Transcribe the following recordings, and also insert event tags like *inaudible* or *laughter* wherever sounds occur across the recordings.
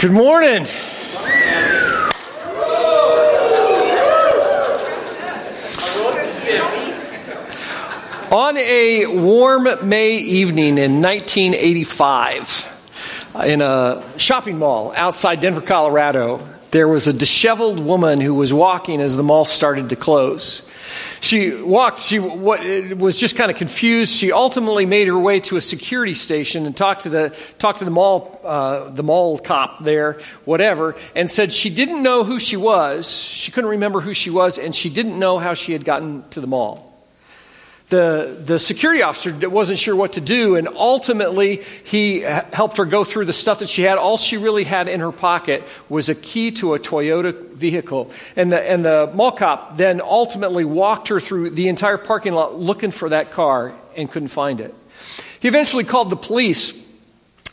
Good morning. On a warm May evening in 1985, in a shopping mall outside Denver, Colorado, there was a disheveled woman who was walking as the mall started to close. She walked, she was just kind of confused. She ultimately made her way to a security station and talked to the, talked to the mall, uh, the mall cop there, whatever, and said she didn't know who she was. She couldn't remember who she was, and she didn't know how she had gotten to the mall the, the security officer wasn't sure what to do, and ultimately he helped her go through the stuff that she had. All she really had in her pocket was a key to a Toyota vehicle. And the, and the mall cop then ultimately walked her through the entire parking lot looking for that car and couldn't find it. He eventually called the police.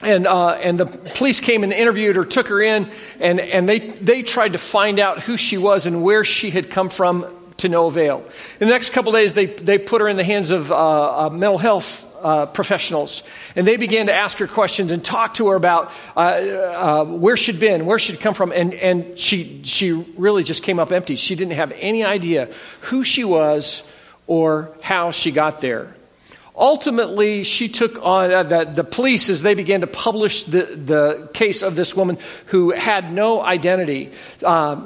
And, uh, and the police came and interviewed her, took her in, and, and they, they tried to find out who she was and where she had come from to no avail. In the next couple days, they, they put her in the hands of uh, uh, mental health uh, professionals, and they began to ask her questions and talk to her about uh, uh, where she'd been, where she'd come from, and, and she, she really just came up empty. She didn't have any idea who she was or how she got there. Ultimately, she took on uh, the, the police as they began to publish the, the case of this woman who had no identity. Uh,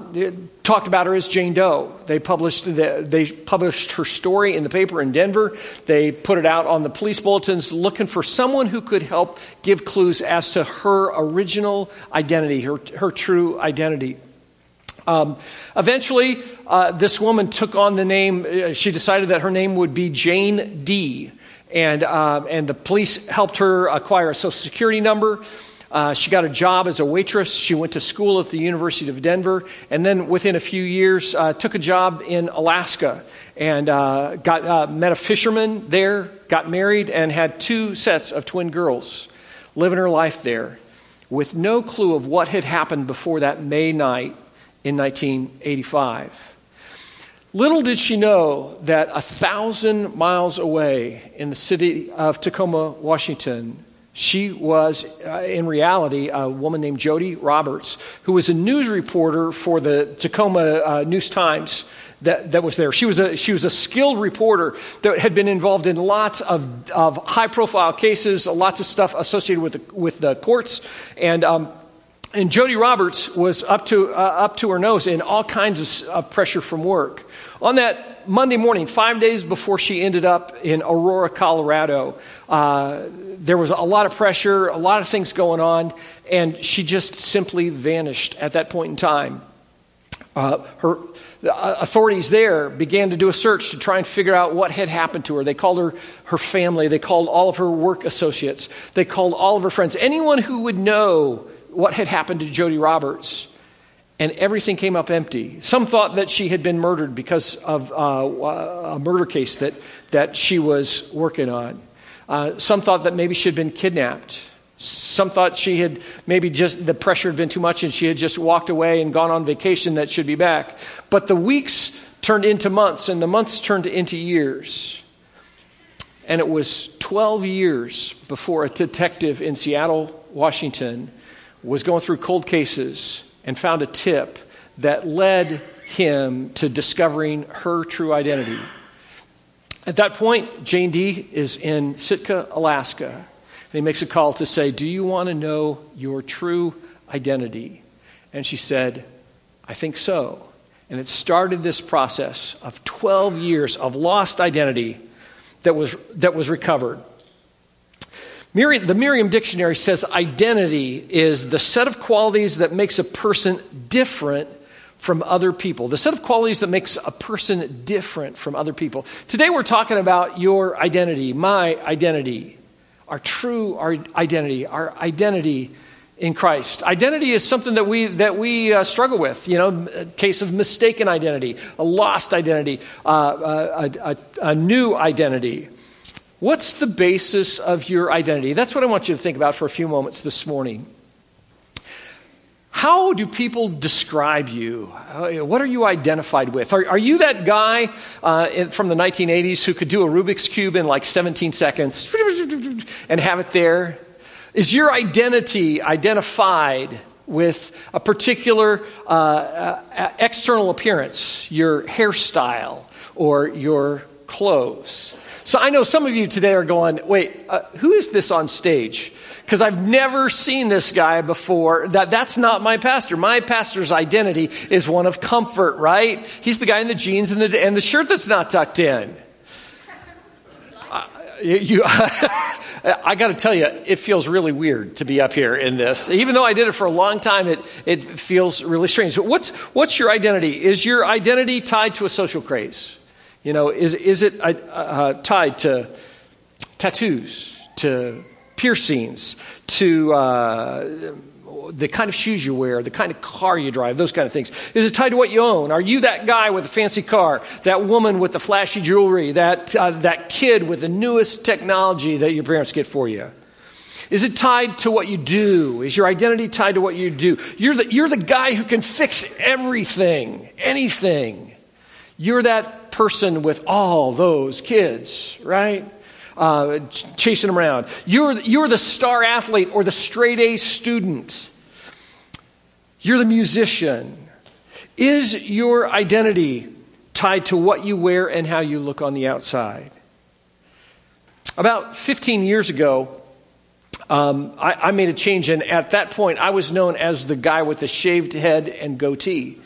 talked about her as Jane Doe. They published, the, they published her story in the paper in Denver. They put it out on the police bulletins looking for someone who could help give clues as to her original identity, her, her true identity. Um, eventually, uh, this woman took on the name, uh, she decided that her name would be Jane Dee. And, uh, and the police helped her acquire a social security number. Uh, she got a job as a waitress. She went to school at the University of Denver. And then within a few years, uh, took a job in Alaska and uh, got, uh, met a fisherman there, got married, and had two sets of twin girls living her life there with no clue of what had happened before that May night in 1985. Little did she know that a thousand miles away in the city of Tacoma, Washington, she was, uh, in reality, a woman named Jody Roberts, who was a news reporter for the Tacoma uh, News Times that, that was there. She was, a, she was a skilled reporter that had been involved in lots of, of high profile cases, lots of stuff associated with the, with the courts. And um, and Jody Roberts was up to, uh, up to her nose in all kinds of, of pressure from work. On that Monday morning, five days before she ended up in Aurora, Colorado, uh, there was a lot of pressure, a lot of things going on, and she just simply vanished at that point in time. Uh, her the uh, authorities there began to do a search to try and figure out what had happened to her. They called her her family. They called all of her work associates. They called all of her friends. Anyone who would know what had happened to Jody Roberts and everything came up empty. Some thought that she had been murdered because of uh, a murder case that, that she was working on. Uh, some thought that maybe she had been kidnapped. Some thought she had maybe just the pressure had been too much and she had just walked away and gone on vacation that should be back. But the weeks turned into months and the months turned into years. And it was 12 years before a detective in Seattle, Washington, was going through cold cases and found a tip that led him to discovering her true identity. At that point, Jane Dee is in Sitka, Alaska, and he makes a call to say, Do you want to know your true identity? And she said, I think so. And it started this process of 12 years of lost identity that was, that was recovered the Merriam Dictionary says identity is the set of qualities that makes a person different from other people. The set of qualities that makes a person different from other people. Today we're talking about your identity, my identity, our true our identity, our identity in Christ. Identity is something that we that we uh, struggle with. You know, a case of mistaken identity, a lost identity, uh, a, a, a new identity. What's the basis of your identity? That's what I want you to think about for a few moments this morning. How do people describe you? Uh, what are you identified with? Are, are you that guy uh, in, from the 1980s who could do a Rubik's Cube in like 17 seconds and have it there? Is your identity identified with a particular uh, uh, external appearance, your hairstyle or your clothes. So I know some of you today are going, wait, uh, who is this on stage? Because I've never seen this guy before. That, that's not my pastor. My pastor's identity is one of comfort, right? He's the guy in the jeans and the, and the shirt that's not tucked in. *laughs* Uh, you, *laughs* I got to tell you, it feels really weird to be up here in this. Even though I did it for a long time, it, it feels really strange. What's, what's your identity? Is your identity tied to a social craze? You know, is, is it uh, uh, tied to tattoos, to piercings, to uh, the kind of shoes you wear, the kind of car you drive, those kind of things? Is it tied to what you own? Are you that guy with a fancy car, that woman with the flashy jewelry, that, uh, that kid with the newest technology that your parents get for you? Is it tied to what you do? Is your identity tied to what you do? You're the, you're the guy who can fix everything, anything. You're that person with all those kids, right? Uh, chasing them around. You're, you're the star athlete or the straight A student. You're the musician. Is your identity tied to what you wear and how you look on the outside? About 15 years ago, um, I, I, made a change, and at that point, I was known as the guy with the shaved head and goatee.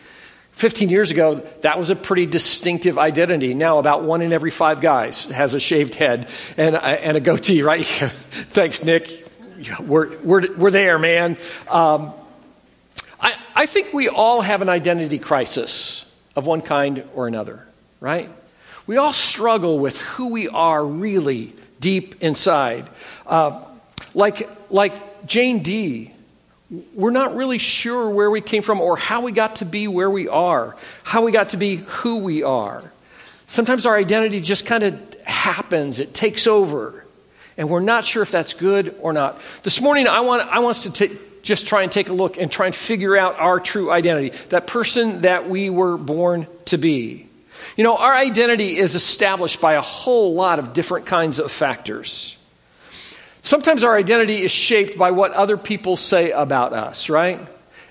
15 years ago, that was a pretty distinctive identity. Now, about one in every five guys has a shaved head and, and a goatee, right? *laughs* Thanks, Nick. We're, we're, we're there, man. Um, I, I think we all have an identity crisis of one kind or another, right? We all struggle with who we are really deep inside. Uh, like, like Jane Dee we're not really sure where we came from or how we got to be where we are, how we got to be who we are. Sometimes our identity just kind of happens, it takes over, and we're not sure if that's good or not. This morning, I want, I want us to take, just try and take a look and try and figure out our true identity, that person that we were born to be. You know, our identity is established by a whole lot of different kinds of factors. Sometimes our identity is shaped by what other people say about us, right?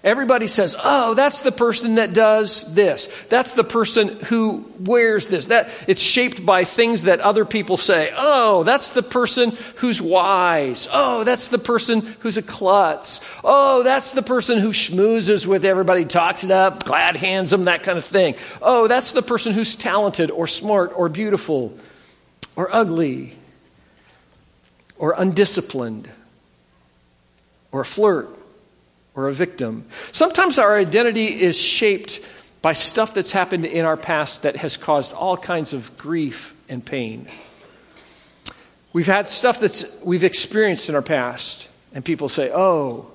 Everybody says, "Oh, that's the person that does this. That's the person who wears this." That it's shaped by things that other people say. "Oh, that's the person who's wise. Oh, that's the person who's a klutz. Oh, that's the person who schmoozes with everybody, talks it up, glad hands them, that kind of thing. Oh, that's the person who's talented or smart or beautiful or ugly or undisciplined or a flirt or a victim. Sometimes our identity is shaped by stuff that's happened in our past that has caused all kinds of grief and pain. We've had stuff that's we've experienced in our past, and people say, "Oh,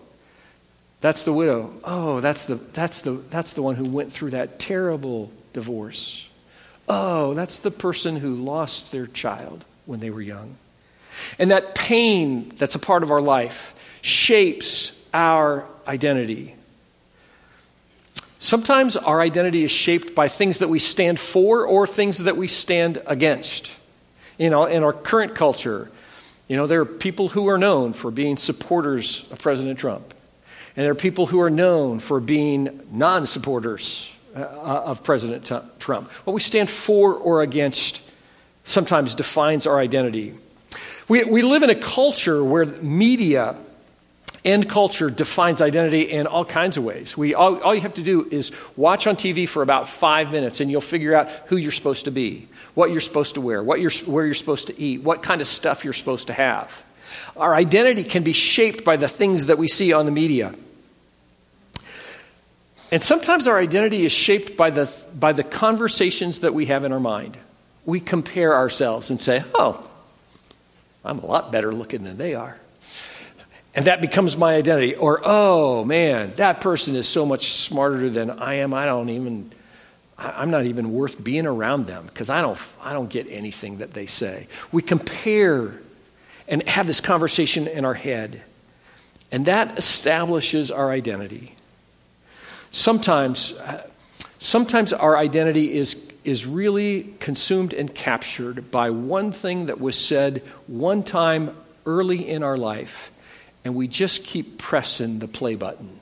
that's the widow. Oh, that's the that's the that's the one who went through that terrible divorce. Oh, that's the person who lost their child when they were young." And that pain that's a part of our life shapes our identity. Sometimes our identity is shaped by things that we stand for or things that we stand against. You know, in our current culture, you know, there are people who are known for being supporters of President Trump. And there are people who are known for being non supporters uh, of President Trump. What we stand for or against sometimes defines our identity. We, we live in a culture where media and culture defines identity in all kinds of ways. We, all, all you have to do is watch on TV for about five minutes and you'll figure out who you're supposed to be, what you're supposed to wear, what you're, where you're supposed to eat, what kind of stuff you're supposed to have. Our identity can be shaped by the things that we see on the media. And sometimes our identity is shaped by the, by the conversations that we have in our mind. We compare ourselves and say, oh, I'm a lot better looking than they are. And that becomes my identity. Or, oh man, that person is so much smarter than I am. I don't even, I'm not even worth being around them because I don't, I don't get anything that they say. We compare and have this conversation in our head. And that establishes our identity. Sometimes, uh, sometimes our identity is is really consumed and captured by one thing that was said one time early in our life, and we just keep pressing the play button.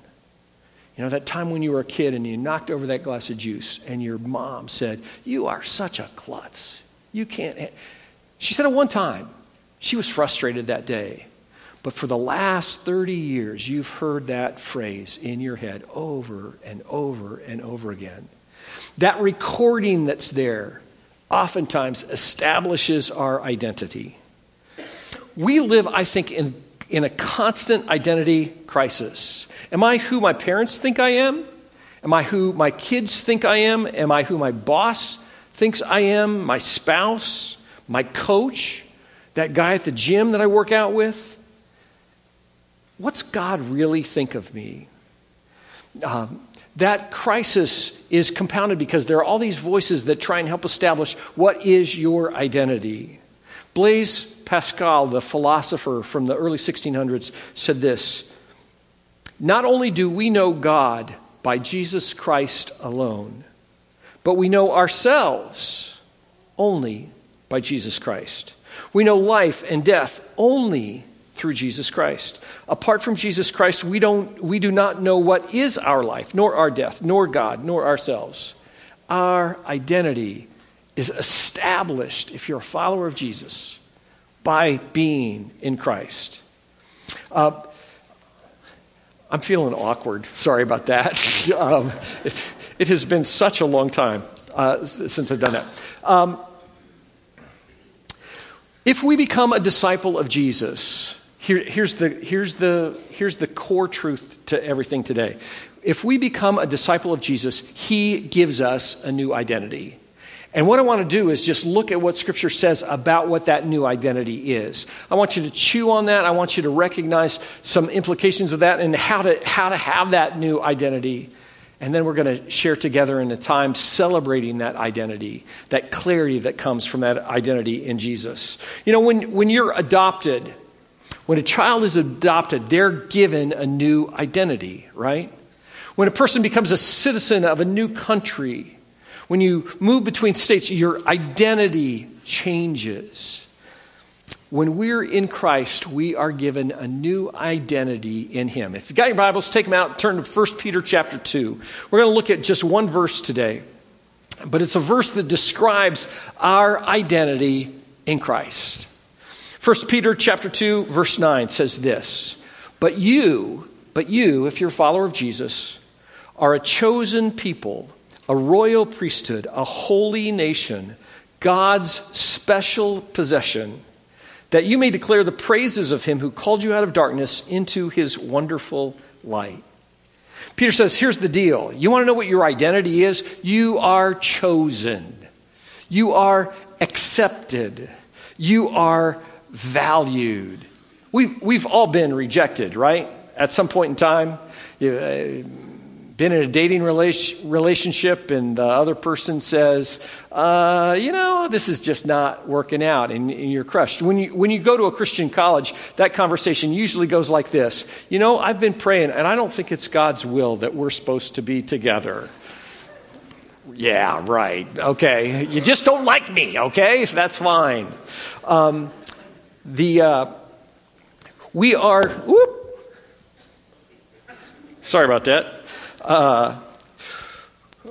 You know, that time when you were a kid and you knocked over that glass of juice and your mom said, You are such a klutz. You can't. Ha-. She said it one time. She was frustrated that day. But for the last 30 years, you've heard that phrase in your head over and over and over again. That recording that's there oftentimes establishes our identity. We live, I think, in, in a constant identity crisis. Am I who my parents think I am? Am I who my kids think I am? Am I who my boss thinks I am? My spouse? My coach? That guy at the gym that I work out with? what's God really think of me? Um, that crisis is compounded because there are all these voices that try and help establish what is your identity. Blaise Pascal, the philosopher from the early 1600s, said this Not only do we know God by Jesus Christ alone, but we know ourselves only by Jesus Christ. We know life and death only through Jesus Christ. Apart from Jesus Christ, we, don't, we do not know what is our life, nor our death, nor God, nor ourselves. Our identity is established, if you're a follower of Jesus, by being in Christ. Uh, I'm feeling awkward. Sorry about that. *laughs* um, it, it, has been such a long time uh, since I've done that. Um, if we become a disciple of Jesus, here, here's, the, here's, the, here's the core truth to everything today. If we become a disciple of Jesus, he gives us a new identity. And what I want to do is just look at what Scripture says about what that new identity is. I want you to chew on that. I want you to recognize some implications of that and how to, how to have that new identity. And then we're going to share together in a time celebrating that identity, that clarity that comes from that identity in Jesus. You know, when, when you're adopted, when a child is adopted, they're given a new identity, right? When a person becomes a citizen of a new country, when you move between states, your identity changes. When we're in Christ, we are given a new identity in Him. If you've got your Bibles, take them out, turn to 1 Peter chapter 2. We're going to look at just one verse today, but it's a verse that describes our identity in Christ. 1 Peter chapter 2 verse 9 says this, "But you, but you, if you're a follower of Jesus, are a chosen people, a royal priesthood, a holy nation, God's special possession, that you may declare the praises of him who called you out of darkness into his wonderful light." Peter says, here's the deal. You want to know what your identity is? You are chosen. You are accepted. You are valued. We've, we've all been rejected, right? At some point in time, you've uh, been in a dating relationship, and the other person says, uh, You know, this is just not working out, and, and you're crushed. When you, when you go to a Christian college, that conversation usually goes like this You know, I've been praying, and I don't think it's God's will that we're supposed to be together. Yeah, right. Okay. You just don't like me, okay? That's fine. Um, the, uh, we are, whoop, sorry about that. Uh,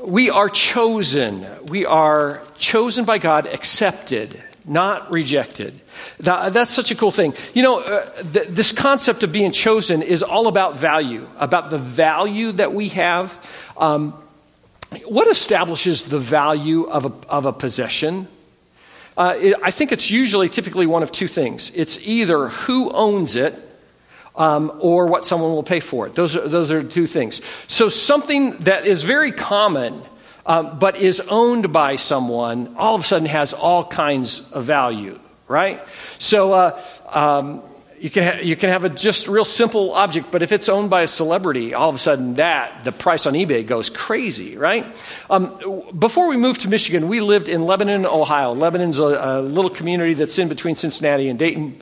we are chosen. We are chosen by God, accepted, not rejected. That, that's such a cool thing. You know, uh, th- this concept of being chosen is all about value, about the value that we have. Um, what establishes the value of a, of a possession? Uh, it, I think it's usually typically one of two things. It's either who owns it um, or what someone will pay for it. Those are, those are two things. So something that is very common um, but is owned by someone all of a sudden has all kinds of value, right? So uh, um, you can, ha- you can have a just real simple object, but if it's owned by a celebrity, all of a sudden that, the price on eBay goes crazy, right? Um, before we moved to Michigan, we lived in Lebanon, Ohio. Lebanon's a, a little community that's in between Cincinnati and Dayton.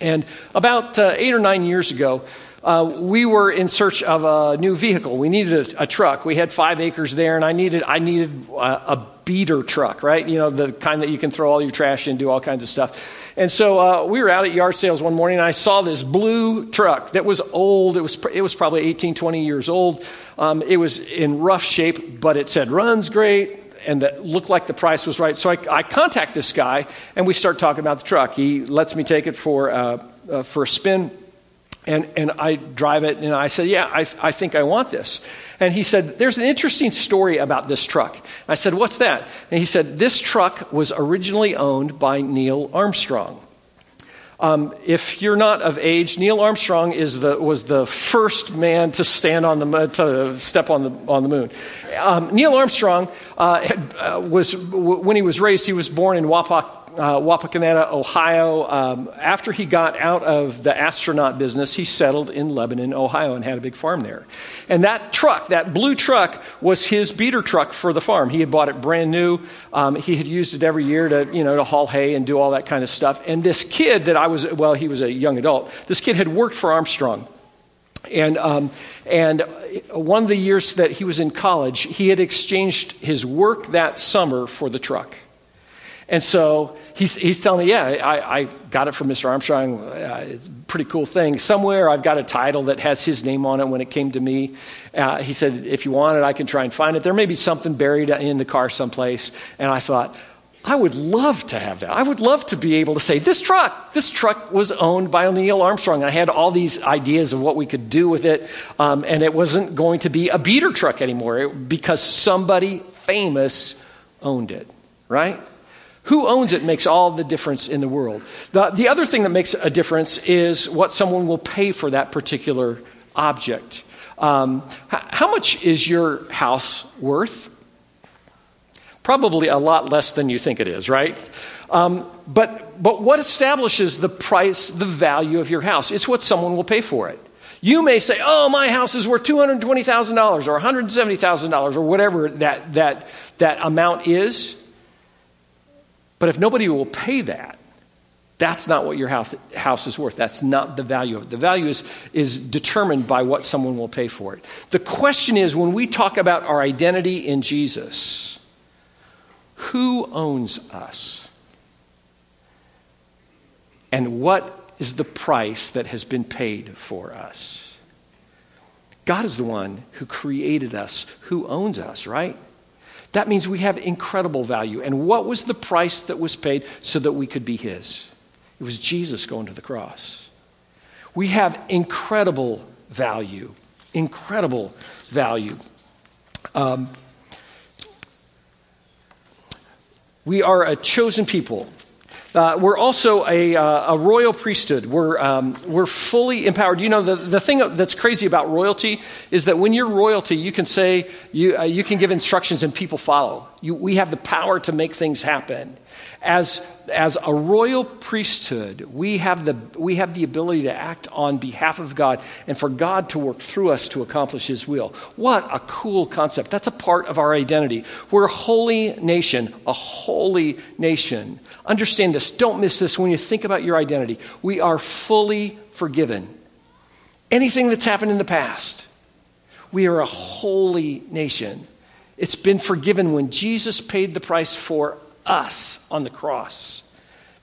And about uh, eight or nine years ago, uh, we were in search of a new vehicle. We needed a, a, truck. We had five acres there, and I needed, I needed uh, a beater truck, right? You know, the kind that you can throw all your trash in, do all kinds of stuff. And so uh, we were out at yard sales one morning, and I saw this blue truck that was old. It was, it was probably 18, 20 years old. Um, it was in rough shape, but it said runs great, and that looked like the price was right. So I, I, contact this guy, and we start talking about the truck. He lets me take it for, uh, uh, for a spin. And, and I drive it, and I said, Yeah, I, I think I want this. And he said, There's an interesting story about this truck. I said, What's that? And he said, This truck was originally owned by Neil Armstrong. Um, if you're not of age, Neil Armstrong is the, was the first man to stand on the to step on the on the moon. Um, Neil Armstrong uh, had, uh, was when he was raised. He was born in Wapak, uh, Wapakoneta, Ohio. Um, after he got out of the astronaut business, he settled in Lebanon, Ohio, and had a big farm there. And that truck, that blue truck, was his beater truck for the farm. He had bought it brand new. Um, he had used it every year to, you know, to haul hay and do all that kind of stuff. And this kid that I was, well, he was a young adult. This kid had worked for Armstrong. And, um, and one of the years that he was in college, he had exchanged his work that summer for the truck. And so he's, he's telling me, yeah, I, I got it from Mr. Armstrong. Uh, pretty cool thing. Somewhere I've got a title that has his name on it when it came to me. Uh, he said, if you want it, I can try and find it. There may be something buried in the car someplace. And I thought, I would love to have that. I would love to be able to say, this truck, this truck was owned by Neil Armstrong. I had all these ideas of what we could do with it, um, and it wasn't going to be a beater truck anymore because somebody famous owned it, right? Who owns it makes all the difference in the world. The, the other thing that makes a difference is what someone will pay for that particular object. Um, how much is your house worth? Probably a lot less than you think it is, right? Um, but, but what establishes the price, the value of your house? It's what someone will pay for it. You may say, oh, my house is worth $220,000 or $170,000 or whatever that, that, that amount is. But if nobody will pay that, that's not what your house, house is worth. That's not the value of it. The value is, is determined by what someone will pay for it. The question is when we talk about our identity in Jesus, who owns us? And what is the price that has been paid for us? God is the one who created us, who owns us, right? That means we have incredible value. And what was the price that was paid so that we could be His? It was Jesus going to the cross. We have incredible value. Incredible value. Um, we are a chosen people. Uh, we're also a, uh, a royal priesthood. We're, um, we're fully empowered. You know, the, the thing that's crazy about royalty is that when you're royalty, you can say, you, uh, you can give instructions and people follow. You, we have the power to make things happen. As, as a royal priesthood, we have, the, we have the ability to act on behalf of God and for God to work through us to accomplish His will. What a cool concept. That's a part of our identity. We're a holy nation, a holy nation. Understand this. Don't miss this when you think about your identity. We are fully forgiven. Anything that's happened in the past, we are a holy nation. It's been forgiven when Jesus paid the price for us on the cross.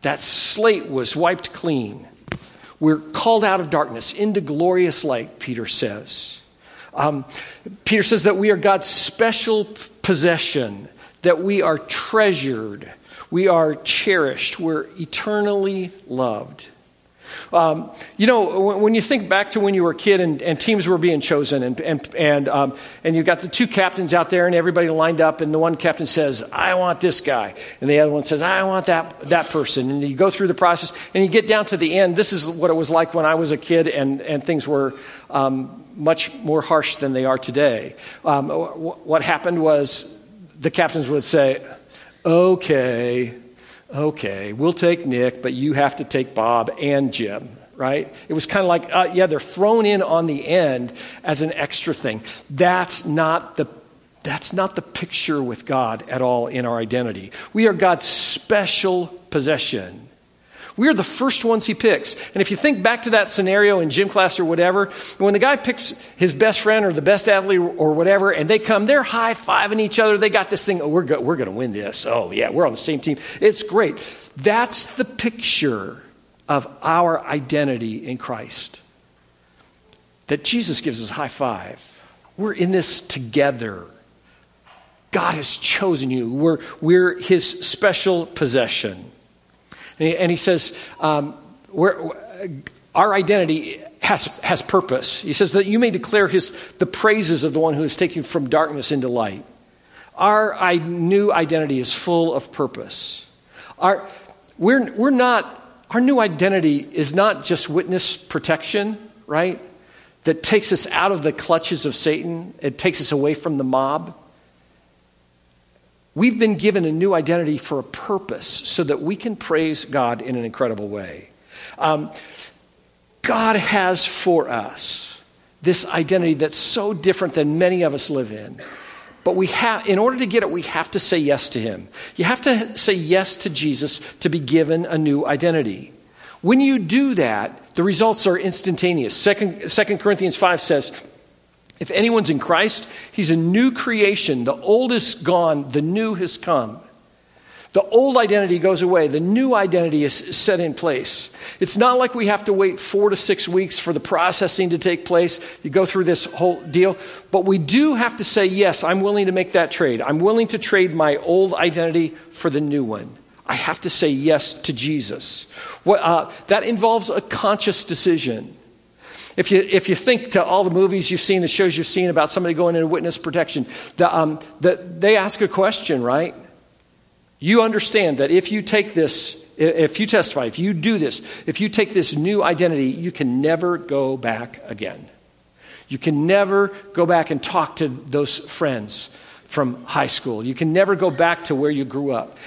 That slate was wiped clean. We're called out of darkness into glorious light, Peter says. Um, Peter says that we are God's special possession, that we are treasured, we are cherished, we're eternally loved. Um, you know, when, you think back to when you were a kid and, and teams were being chosen, and, and, and, um, and you've got the two captains out there, and everybody lined up, and the one captain says, I want this guy. And the other one says, I want that, that person. And you go through the process, and you get down to the end. This is what it was like when I was a kid, and, and things were um, much more harsh than they are today. Um, what happened was the captains would say, Okay, okay, we'll take Nick, but you have to take Bob and Jim, right? It was kind of like, uh, yeah, they're thrown in on the end as an extra thing. That's not the that's not the picture with God at all in our identity. We are God's special possession. We are the first ones he picks. And if you think back to that scenario in gym class or whatever, when the guy picks his best friend or the best athlete or whatever, and they come, they're high fiving each other. They got this thing, oh, we're, go- we're going to win this. Oh, yeah, we're on the same team. It's great. That's the picture of our identity in Christ. That Jesus gives us high five. We're in this together. God has chosen you. We're, we're his special possession. And he, and he says, um, our identity has, has purpose. He says that you may declare his, the praises of the one who has taken you from darkness into light. Our I, new identity is full of purpose. Our, we're, we're not, our new identity is not just witness protection, right? That takes us out of the clutches of Satan, it takes us away from the mob. We've been given a new identity for a purpose so that we can praise God in an incredible way. Um, God has for us this identity that's so different than many of us live in. But we have, in order to get it, we have to say yes to Him. You have to say yes to Jesus to be given a new identity. When you do that, the results are instantaneous. Second, 2 Corinthians 5 says, if anyone's in Christ, he's a new creation. The old is gone, the new has come. The old identity goes away, the new identity is set in place. It's not like we have to wait four to six weeks for the processing to take place. You go through this whole deal. But we do have to say, yes, I'm willing to make that trade. I'm willing to trade my old identity for the new one. I have to say yes to Jesus. What, uh, that involves a conscious decision. If you, if you think to all the movies you've seen, the shows you've seen about somebody going into witness protection, the, um, the, they ask a question, right? You understand that if you take this, if you testify, if you do this, if you take this new identity, you can never go back again. You can never go back and talk to those friends from high school. You can never go back to where you grew up.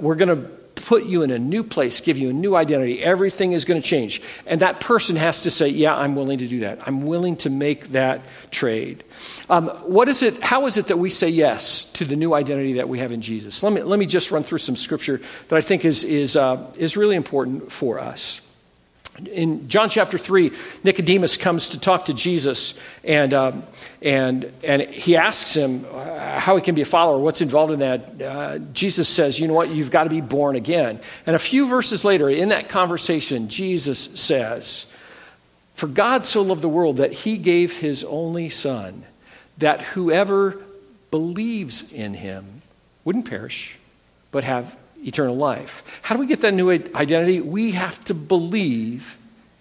We're going to put you in a new place, give you a new identity. Everything is going to change. And that person has to say, Yeah, I'm willing to do that. I'm willing to make that trade. Um, what is it, how is it that we say yes to the new identity that we have in Jesus? Let me, let me just run through some scripture that I think is, is, uh, is really important for us in John chapter 3, Nicodemus comes to talk to Jesus, and, um, and, and he asks him how he can be a follower, what's involved in that. Uh, Jesus says, You know what? You've got to be born again. And a few verses later, in that conversation, Jesus says, For God so loved the world that he gave his only Son, that whoever believes in him wouldn't perish, but have eternal life. How do we get that new identity? We have to believe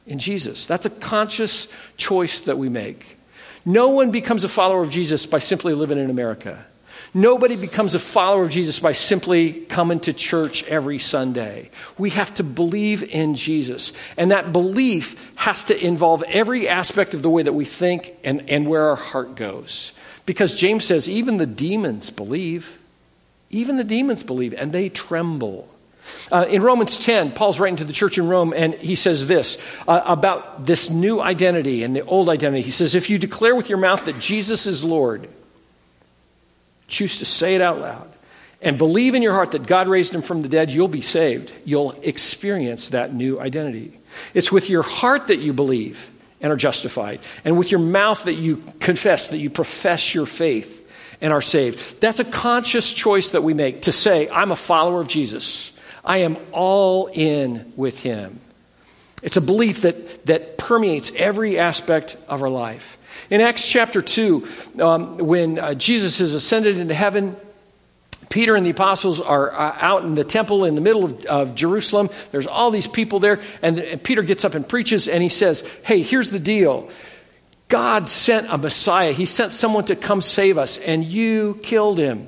in Jesus. That's a conscious choice that we make. No one becomes a follower of Jesus by simply living in America. Nobody becomes a follower of Jesus by simply coming to church every Sunday. We have to believe in Jesus. And that belief has to involve every aspect of the way that we think and, and where our heart goes. Because James says, even the demons believe. Even the demons believe, and they tremble. Uh, in Romans 10, Paul's writing to the church in Rome, and he says this uh, about this new identity and the old identity. He says, If you declare with your mouth that Jesus is Lord, choose to say it out loud, and believe in your heart that God raised him from the dead, you'll be saved. You'll experience that new identity. It's with your heart that you believe and are justified, and with your mouth that you confess, that you profess your faith and are saved. That's a conscious choice that we make to say, I'm a follower of Jesus. I am all in with him. It's a belief that, that permeates every aspect of our life. In Acts chapter 2, um, when uh, Jesus is ascended into heaven, Peter and the apostles are uh, out in the temple in the middle of, of Jerusalem. There's all these people there, and, and Peter gets up and preaches, and he says, Hey, here's the deal. God sent a Messiah. He sent someone to come save us, and you killed him.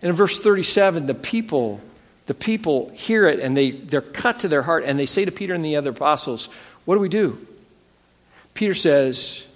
And in verse 37, the people, the people hear it and they, they're cut to their heart, and they say to Peter and the other apostles, What do we do? Peter says,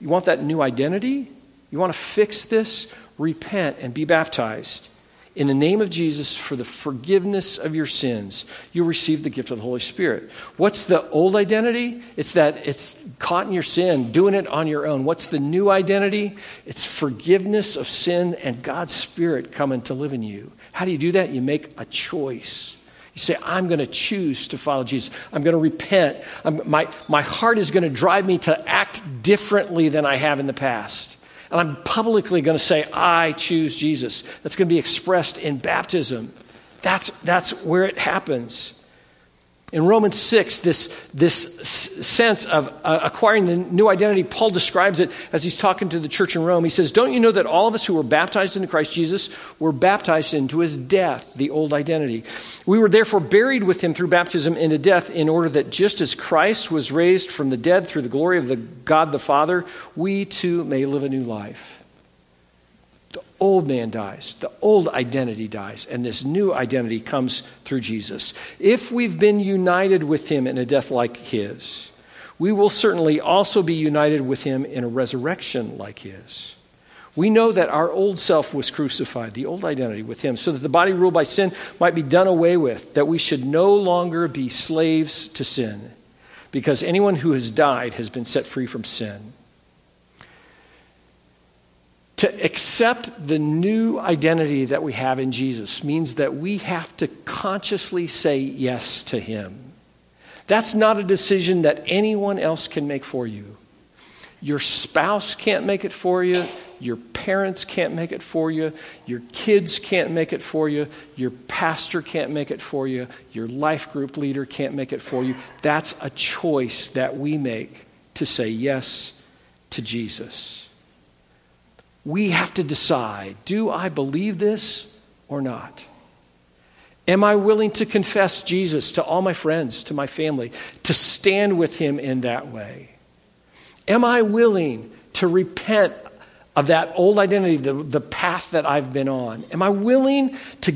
You want that new identity? You want to fix this? Repent and be baptized in the name of Jesus for the forgiveness of your sins, you'll receive the gift of the Holy Spirit. What's the old identity? It's that it's caught in your sin, doing it on your own. What's the new identity? It's forgiveness of sin and God's Spirit coming to live in you. How do you do that? You make a choice. You say, I'm going to choose to follow Jesus. I'm going to repent. I'm, my, my heart is going to drive me to act differently than I have in the past. And I'm publicly going to say, I choose Jesus. That's going to be expressed in baptism. That's, that's where it happens. In Romans 6, this, this sense of uh, acquiring the new identity, Paul describes it as he's talking to the church in Rome. He says, Don't you know that all of us who were baptized into Christ Jesus were baptized into his death, the old identity? We were therefore buried with him through baptism into death, in order that just as Christ was raised from the dead through the glory of the God the Father, we too may live a new life old man dies, the old identity dies, and this new identity comes through Jesus. If we've been united with him in a death like his, we will certainly also be united with him in a resurrection like his. We know that our old self was crucified, the old identity with him, so that the body ruled by sin might be done away with, that we should no longer be slaves to sin, because anyone who has died has been set free from sin. To accept the new identity that we have in Jesus means that we have to consciously say yes to Him. That's not a decision that anyone else can make for you. Your spouse can't make it for you. Your parents can't make it for you. Your kids can't make it for you. Your pastor can't make it for you. Your life group leader can't make it for you. That's a choice that we make to say yes to Jesus we have to decide do I believe this or not? Am I willing to confess Jesus to all my friends, to my family, to stand with him in that way? Am I willing to repent of that old identity, the, the path that I've been on? Am I willing to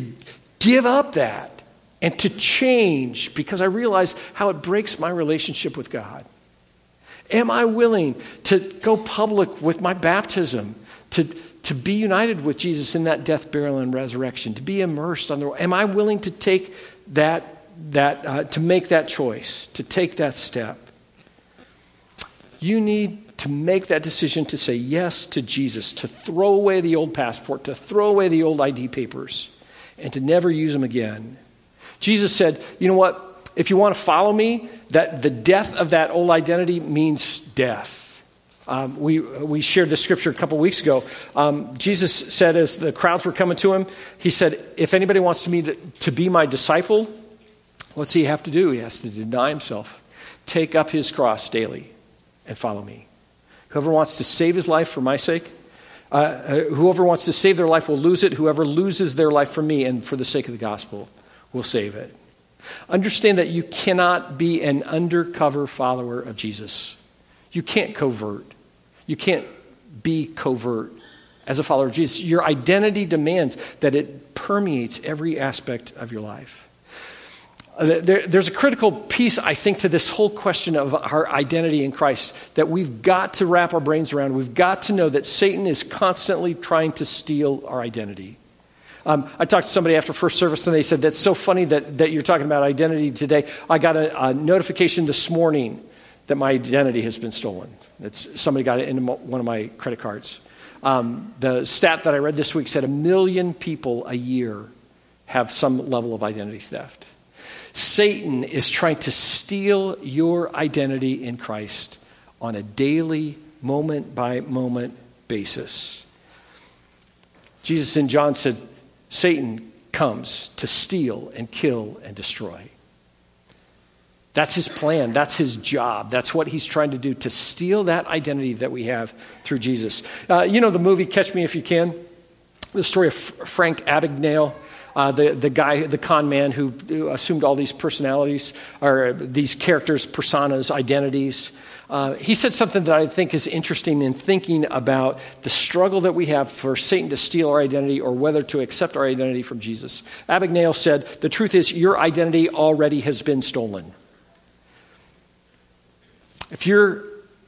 give up that and to change because I realize how it breaks my relationship with God? Am I willing to go public with my baptism to, to be united with Jesus in that death, burial, and resurrection, to be immersed on the Am I willing to take that, that uh, to make that choice, to take that step? You need to make that decision to say yes to Jesus, to throw away the old passport, to throw away the old ID papers, and to never use them again. Jesus said, You know what? If you want to follow me, that the death of that old identity means death. Um, we, we shared the scripture a couple weeks ago. Um, Jesus said, as the crowds were coming to him, He said, If anybody wants to, me to, to be my disciple, what's he have to do? He has to deny himself, take up his cross daily, and follow me. Whoever wants to save his life for my sake, uh, uh, whoever wants to save their life will lose it. Whoever loses their life for me and for the sake of the gospel will save it. Understand that you cannot be an undercover follower of Jesus. You can't covert. You can't be covert as a follower of Jesus. Your identity demands that it permeates every aspect of your life. Uh, there, there's a critical piece, I think, to this whole question of our identity in Christ that we've got to wrap our brains around. We've got to know that Satan is constantly trying to steal our identity. Um, I talked to somebody after first service, and they said, That's so funny that, that you're talking about identity today. I got a, a notification this morning that my identity has been stolen. It's, somebody got it into one of my credit cards. Um, the stat that I read this week said a million people a year have some level of identity theft. Satan is trying to steal your identity in Christ on a daily, moment by moment basis. Jesus in John said, Satan comes to steal and kill and destroy. That's his plan. That's his job. That's what he's trying to do to steal that identity that we have through Jesus. Uh, you know the movie Catch Me If You Can? The story of Frank Abagnale. Uh, the, the guy, the con man who, who, assumed all these personalities, or these characters, personas, identities. Uh, he said something that I think is interesting in thinking about the struggle that we have for Satan to steal our identity or whether to accept our identity from Jesus. Abagnale said, The truth is, your identity already has been stolen. If you're,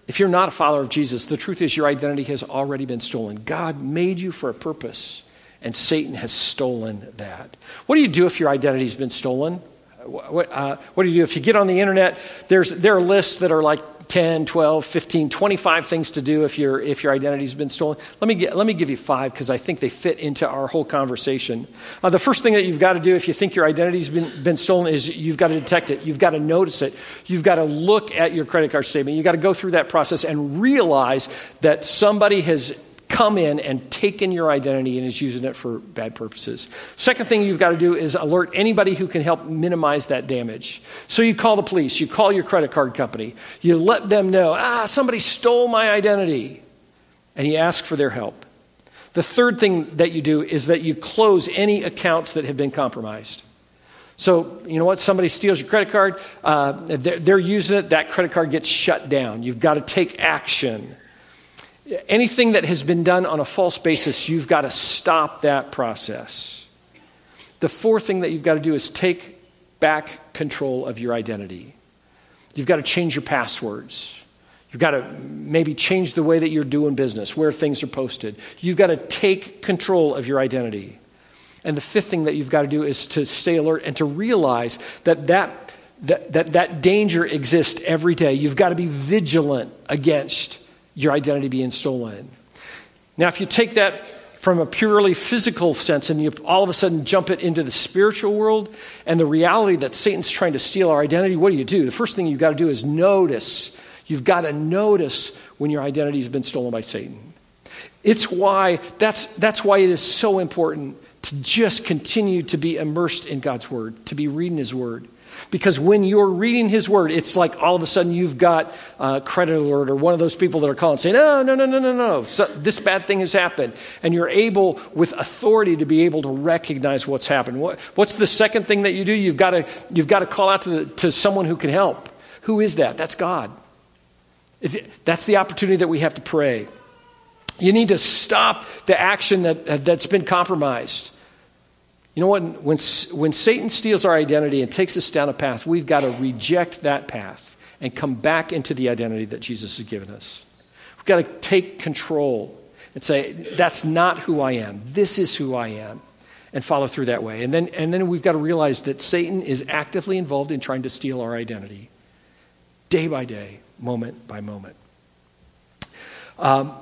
if you're not a follower of Jesus, the truth is your identity has already been stolen. God made you for a purpose, and Satan has stolen that. What do you do if your identity has been stolen? What, uh, what do you do if you get on the internet? There's, there are lists that are like 10, 12, 15, 25 things to do if, your if your identity's been stolen. Let me, get, let me give you five because I think they fit into our whole conversation. Uh, the first thing that you've got to do if you think your identity's been, been stolen is you've got to detect it. You've got to notice it. You've got to look at your credit card statement. You've got to go through that process and realize that somebody has come in and taken your identity and is using it for bad purposes. Second thing you've got to do is alert anybody who can help minimize that damage. So you call the police, you call your credit card company, you let them know, ah, somebody stole my identity, and you ask for their help. The third thing that you do is that you close any accounts that have been compromised. So, you know what? Somebody steals your credit card, uh, they're, they're using it, that credit card gets shut down. You've got to take action anything that has been done on a false basis, you've got to stop that process. The fourth thing that you've got to do is take back control of your identity. You've got to change your passwords. You've got to maybe change the way that you're doing business, where things are posted. You've got to take control of your identity. And the fifth thing that you've got to do is to stay alert and to realize that that, that, that, that danger exists every day. You've got to be vigilant against your identity being stolen. Now, if you take that from a purely physical sense and you all of a sudden jump it into the spiritual world and the reality that Satan's trying to steal our identity, what do you do? The first thing you've got to do is notice. You've got to notice when your identity has been stolen by Satan. It's why, that's, that's why it is so important to just continue to be immersed in God's Word, to be reading His Word. Because when you're reading his word, it's like all of a sudden you've got a credit alert or one of those people that are calling saying, no, no, no, no, no, no. So this bad thing has happened. And you're able, with authority, to be able to recognize what's happened. What, what's the second thing that you do? You've got to, you've got to call out to, the, to someone who can help. Who is that? That's God. That's the opportunity that we have to pray. You need to stop the action that, that's been compromised. You know what? When, when Satan steals our identity and takes us down a path, we've got to reject that path and come back into the identity that Jesus has given us. We've got to take control and say, that's not who I am. This is who I am. And follow through that way. And then, and then we've got to realize that Satan is actively involved in trying to steal our identity, day by day, moment by moment. Um,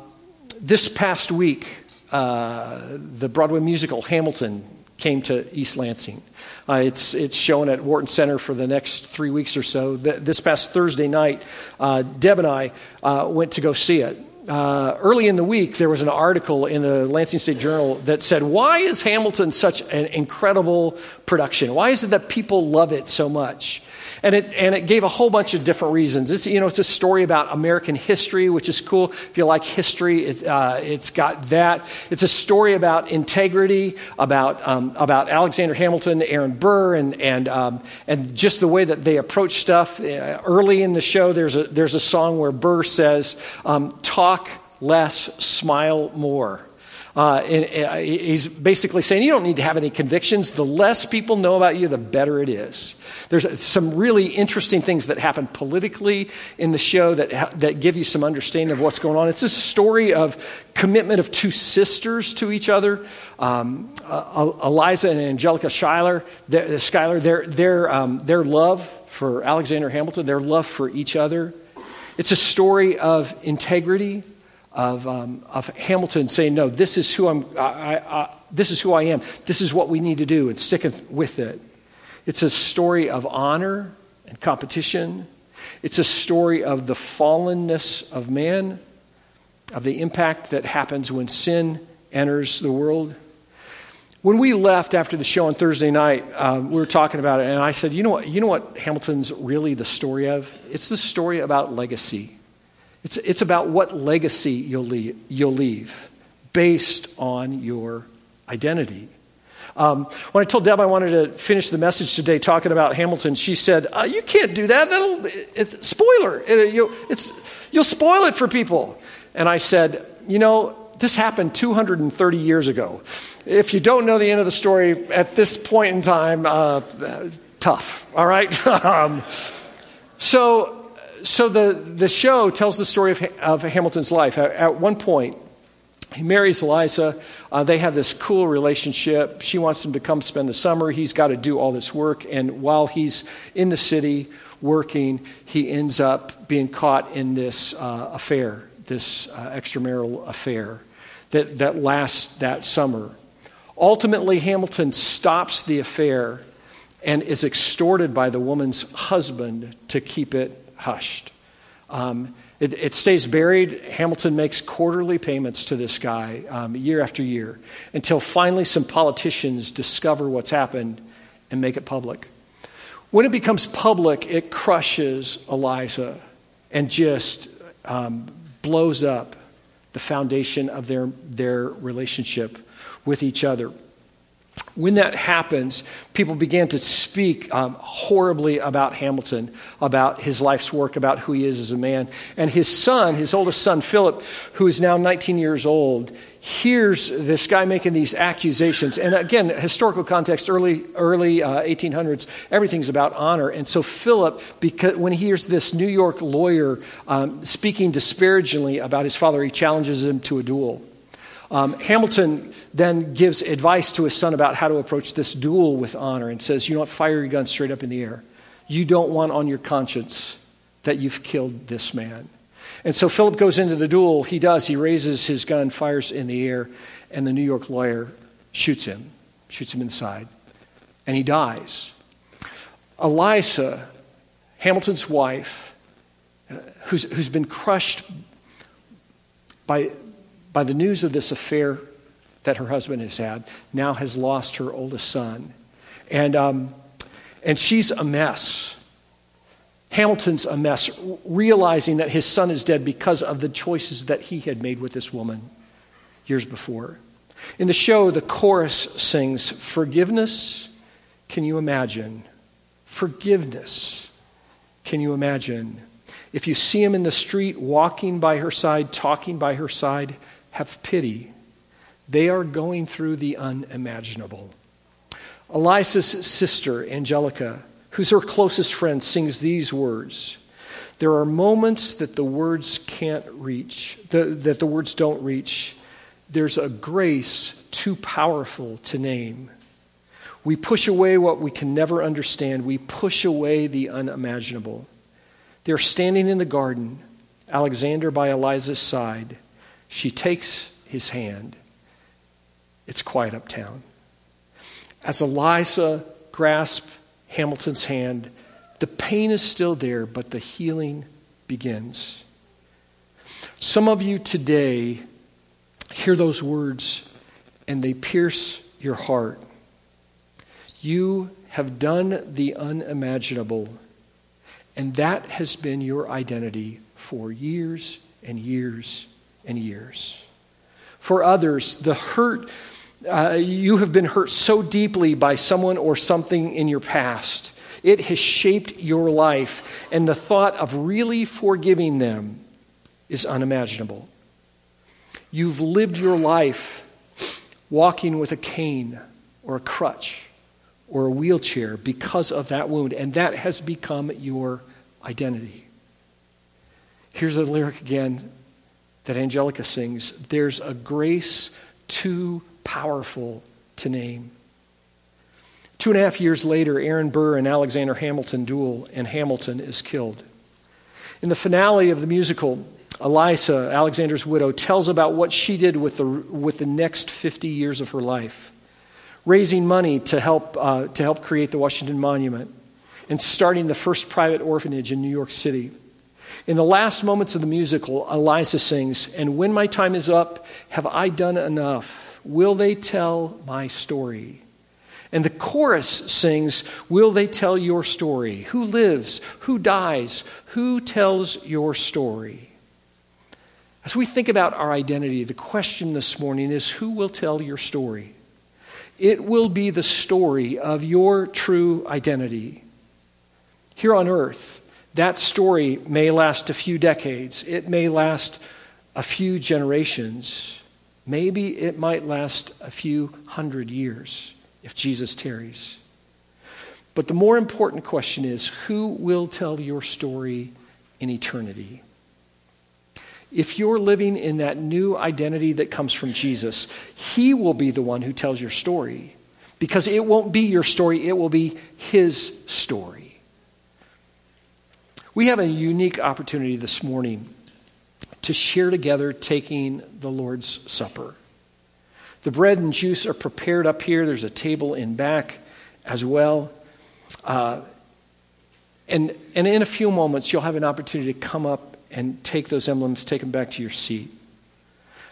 this past week, uh, the Broadway musical Hamilton came to East Lansing. Uh, it's, it's shown at Wharton Center for the next three weeks or so. The, this past Thursday night, uh, Deb and I uh, went to go see it. Uh, early in the week, there was an article in the Lansing State Journal that said, Why is Hamilton such an incredible production? Why is it that people love it so much? And it, and it gave a whole bunch of different reasons. It's, you know, it's a story about American history, which is cool. If you like history, it, uh, it's got that. It's a story about integrity, about, um, about Alexander Hamilton, Aaron Burr, and, and, um, and just the way that they approach stuff. Uh, early in the show, there's a, there's a song where Burr says, um, Talk less, smile more. Uh, and, uh, he's basically saying you don't need to have any convictions. The less people know about you, the better it is. There's some really interesting things that happen politically in the show that, that give you some understanding of what's going on. It's a story of commitment of two sisters to each other. Um, uh, Eliza and Angelica Schuyler, their, Schuyler, their, their, um, their love for Alexander Hamilton, their love for each other. It's a story of integrity, of, um, of Hamilton saying, "No, this is who I'm. I, I, this is who I am. This is what we need to do," and sticking with it. It's a story of honor and competition. It's a story of the fallenness of man, of the impact that happens when sin enters the world. When we left after the show on Thursday night, um, we were talking about it, and I said, "You know what? You know what Hamilton's really the story of? It's the story about legacy." It's, it's about what legacy you'll leave, you'll leave based on your identity. Um, when I told Deb I wanted to finish the message today talking about Hamilton, she said, uh, "You can't do that. That'll it's, spoiler. It, you, it's, you'll spoil it for people." And I said, "You know, this happened 230 years ago. If you don't know the end of the story at this point in time, uh, tough. All right. *laughs* um, so so the, the show tells the story of, of Hamilton's life. At, at one point, he marries Eliza. Uh, they have this cool relationship. She wants him to come spend the summer. He's got to do all this work. And while he's in the city working, he ends up being caught in this uh, affair, this uh, extramarital affair that, that lasts that summer. Ultimately, Hamilton stops the affair and is extorted by the woman's husband to keep it hushed. Um, it, it, stays buried. Hamilton makes quarterly payments to this guy um, year after year until finally some politicians discover what's happened and make it public. When it becomes public, it crushes Eliza and just um, blows up the foundation of their, their relationship with each other when that happens, people began to speak um, horribly about Hamilton, about his life's work, about who he is as a man. And his son, his oldest son, Philip, who is now 19 years old, hears this guy making these accusations. And again, historical context, early, early uh, 1800s, everything's about honor. And so Philip, because, when he hears this New York lawyer um, speaking disparagingly about his father, he challenges him to a duel. Um, Hamilton then gives advice to his son about how to approach this duel with honor and says, You don't fire your gun straight up in the air. You don't want on your conscience that you've killed this man. And so Philip goes into the duel. He does. He raises his gun, fires in the air, and the New York lawyer shoots him, shoots him inside, and he dies. Eliza, Hamilton's wife, uh, who's, who's been crushed by, by the news of this affair that her husband has had, now has lost her oldest son. And, um, and she's a mess. Hamilton's a mess, realizing that his son is dead because of the choices that he had made with this woman years before. In the show, the chorus sings, Forgiveness, can you imagine? Forgiveness, can you imagine? If you see him in the street, walking by her side, talking by her side, have pity. They are going through the unimaginable. Eliza's sister, Angelica, who's her closest friend, sings these words There are moments that the words can't reach, the, that the words don't reach. There's a grace too powerful to name. We push away what we can never understand. We push away the unimaginable. They're standing in the garden, Alexander by Eliza's side. She takes his hand. It's quiet uptown. As Eliza grasps Hamilton's hand, the pain is still there, but the healing begins. Some of you today hear those words and they pierce your heart. You have done the unimaginable, and that has been your identity for years and years and years. For others, the hurt, uh, you have been hurt so deeply by someone or something in your past. It has shaped your life, and the thought of really forgiving them is unimaginable. You've lived your life walking with a cane or a crutch or a wheelchair because of that wound, and that has become your identity. Here's a lyric again that Angelica sings, there's a grace too powerful to name. Two and a half years later, Aaron Burr and Alexander Hamilton duel, and Hamilton is killed. In the finale of the musical, Eliza, Alexander's widow, tells about what she did with the, with the next 50 years of her life, raising money to help, uh, to help create the Washington Monument and starting the first private orphanage in New York City. In the last moments of the musical, Eliza sings, And when my time is up, have I done enough? Will they tell my story? And the chorus sings, Will they tell your story? Who lives? Who dies? Who tells your story? As we think about our identity, the question this morning is Who will tell your story? It will be the story of your true identity. Here on earth, that story may last a few decades, it may last a few generations, maybe it might last a few hundred years if Jesus tarries. But the more important question is who will tell your story in eternity? If you're living in that new identity that comes from Jesus, He will be the one who tells your story. Because it won't be your story, it will be His story. We have a unique opportunity this morning to share together taking the Lord's Supper. The bread and juice are prepared up here. There's a table in back as well. Uh, and, and in a few moments, you'll have an opportunity to come up and take those emblems, take them back to your seat.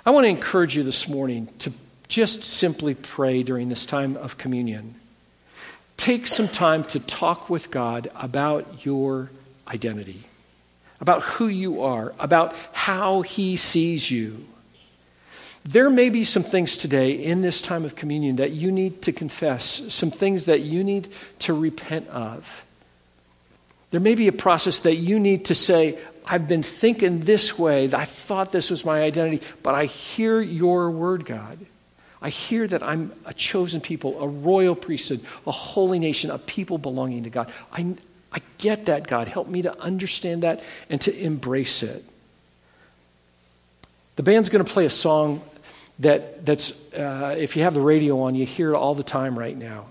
I want to encourage you this morning to just simply pray during this time of communion. Take some time to talk with God about your identity, about who you are, about how He sees you. There may be some things today in this time of communion that you need to confess, some things that you need to repent of. There may be a process that you need to say, I've been thinking this way, I thought this was my identity, but I hear your word, God. I hear that I'm a chosen people, a royal priesthood, a holy nation, a people belonging to God. I, I get that, God. Help me to understand that and to embrace it. The band's going to play a song that, that's, uh, if you have the radio on, you hear it all the time right now.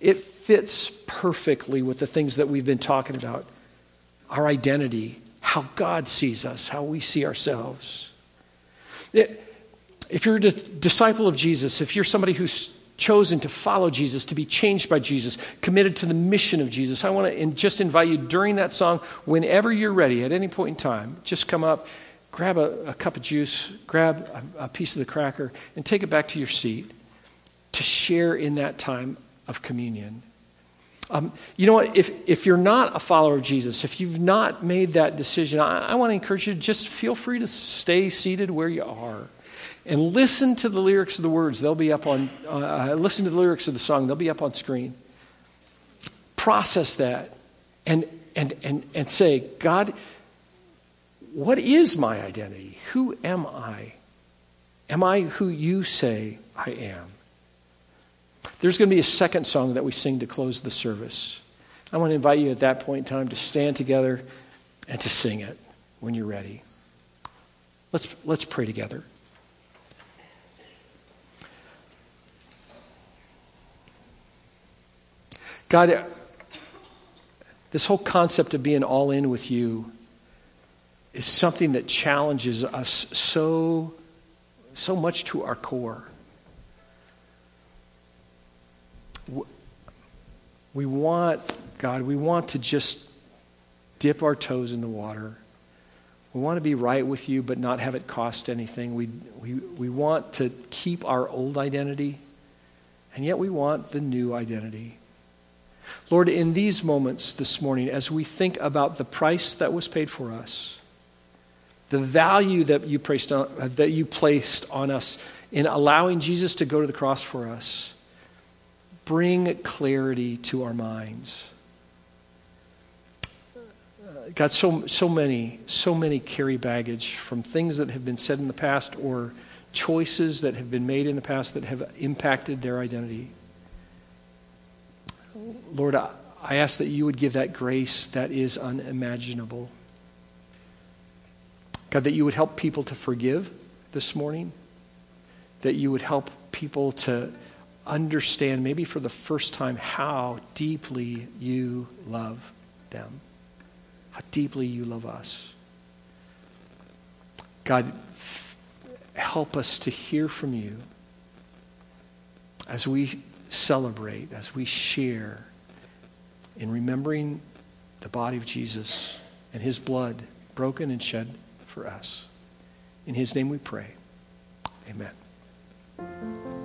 It fits perfectly with the things that we've been talking about our identity, how God sees us, how we see ourselves. It, if you're a disciple of Jesus, if you're somebody who's chosen to follow Jesus, to be changed by Jesus, committed to the mission of Jesus, I want to just invite you during that song, whenever you're ready, at any point in time, just come up grab a, a cup of juice, grab a, a piece of the cracker, and take it back to your seat to share in that time of communion. Um, you know what? If, if you're not a follower of Jesus, if you've not made that decision, I, I want to encourage you to just feel free to stay seated where you are and listen to the lyrics of the words. They'll be up on, uh, uh listen to the lyrics of the song, they'll be up on screen. Process that and, and, and, and say, God, what is my identity? Who am I? Am I who you say I am? There's going to be a second song that we sing to close the service. I want to invite you at that point in time to stand together and to sing it when you're ready. Let's, let's pray together. God, this whole concept of being all in with you is something that challenges us so, so much to our core. We want, God, we want to just dip our toes in the water. We want to be right with you, but not have it cost anything. We, we, we want to keep our old identity, and yet we want the new identity. Lord, in these moments this morning, as we think about the price that was paid for us, the value that you placed on, uh, that you placed on us in allowing Jesus to go to the cross for us, bring clarity to our minds. God, so, so many, so many carry baggage from things that have been said in the past or choices that have been made in the past that have impacted their identity. Lord, I, ask that you would give that grace that is unimaginable. God, that you would help people to forgive this morning, that you would help people to understand, maybe for the first time, how deeply you love them, how deeply you love us. God, help us to hear from you as we celebrate, as we share in remembering the body of Jesus and his blood broken and shed for us. In his name we pray. Amen.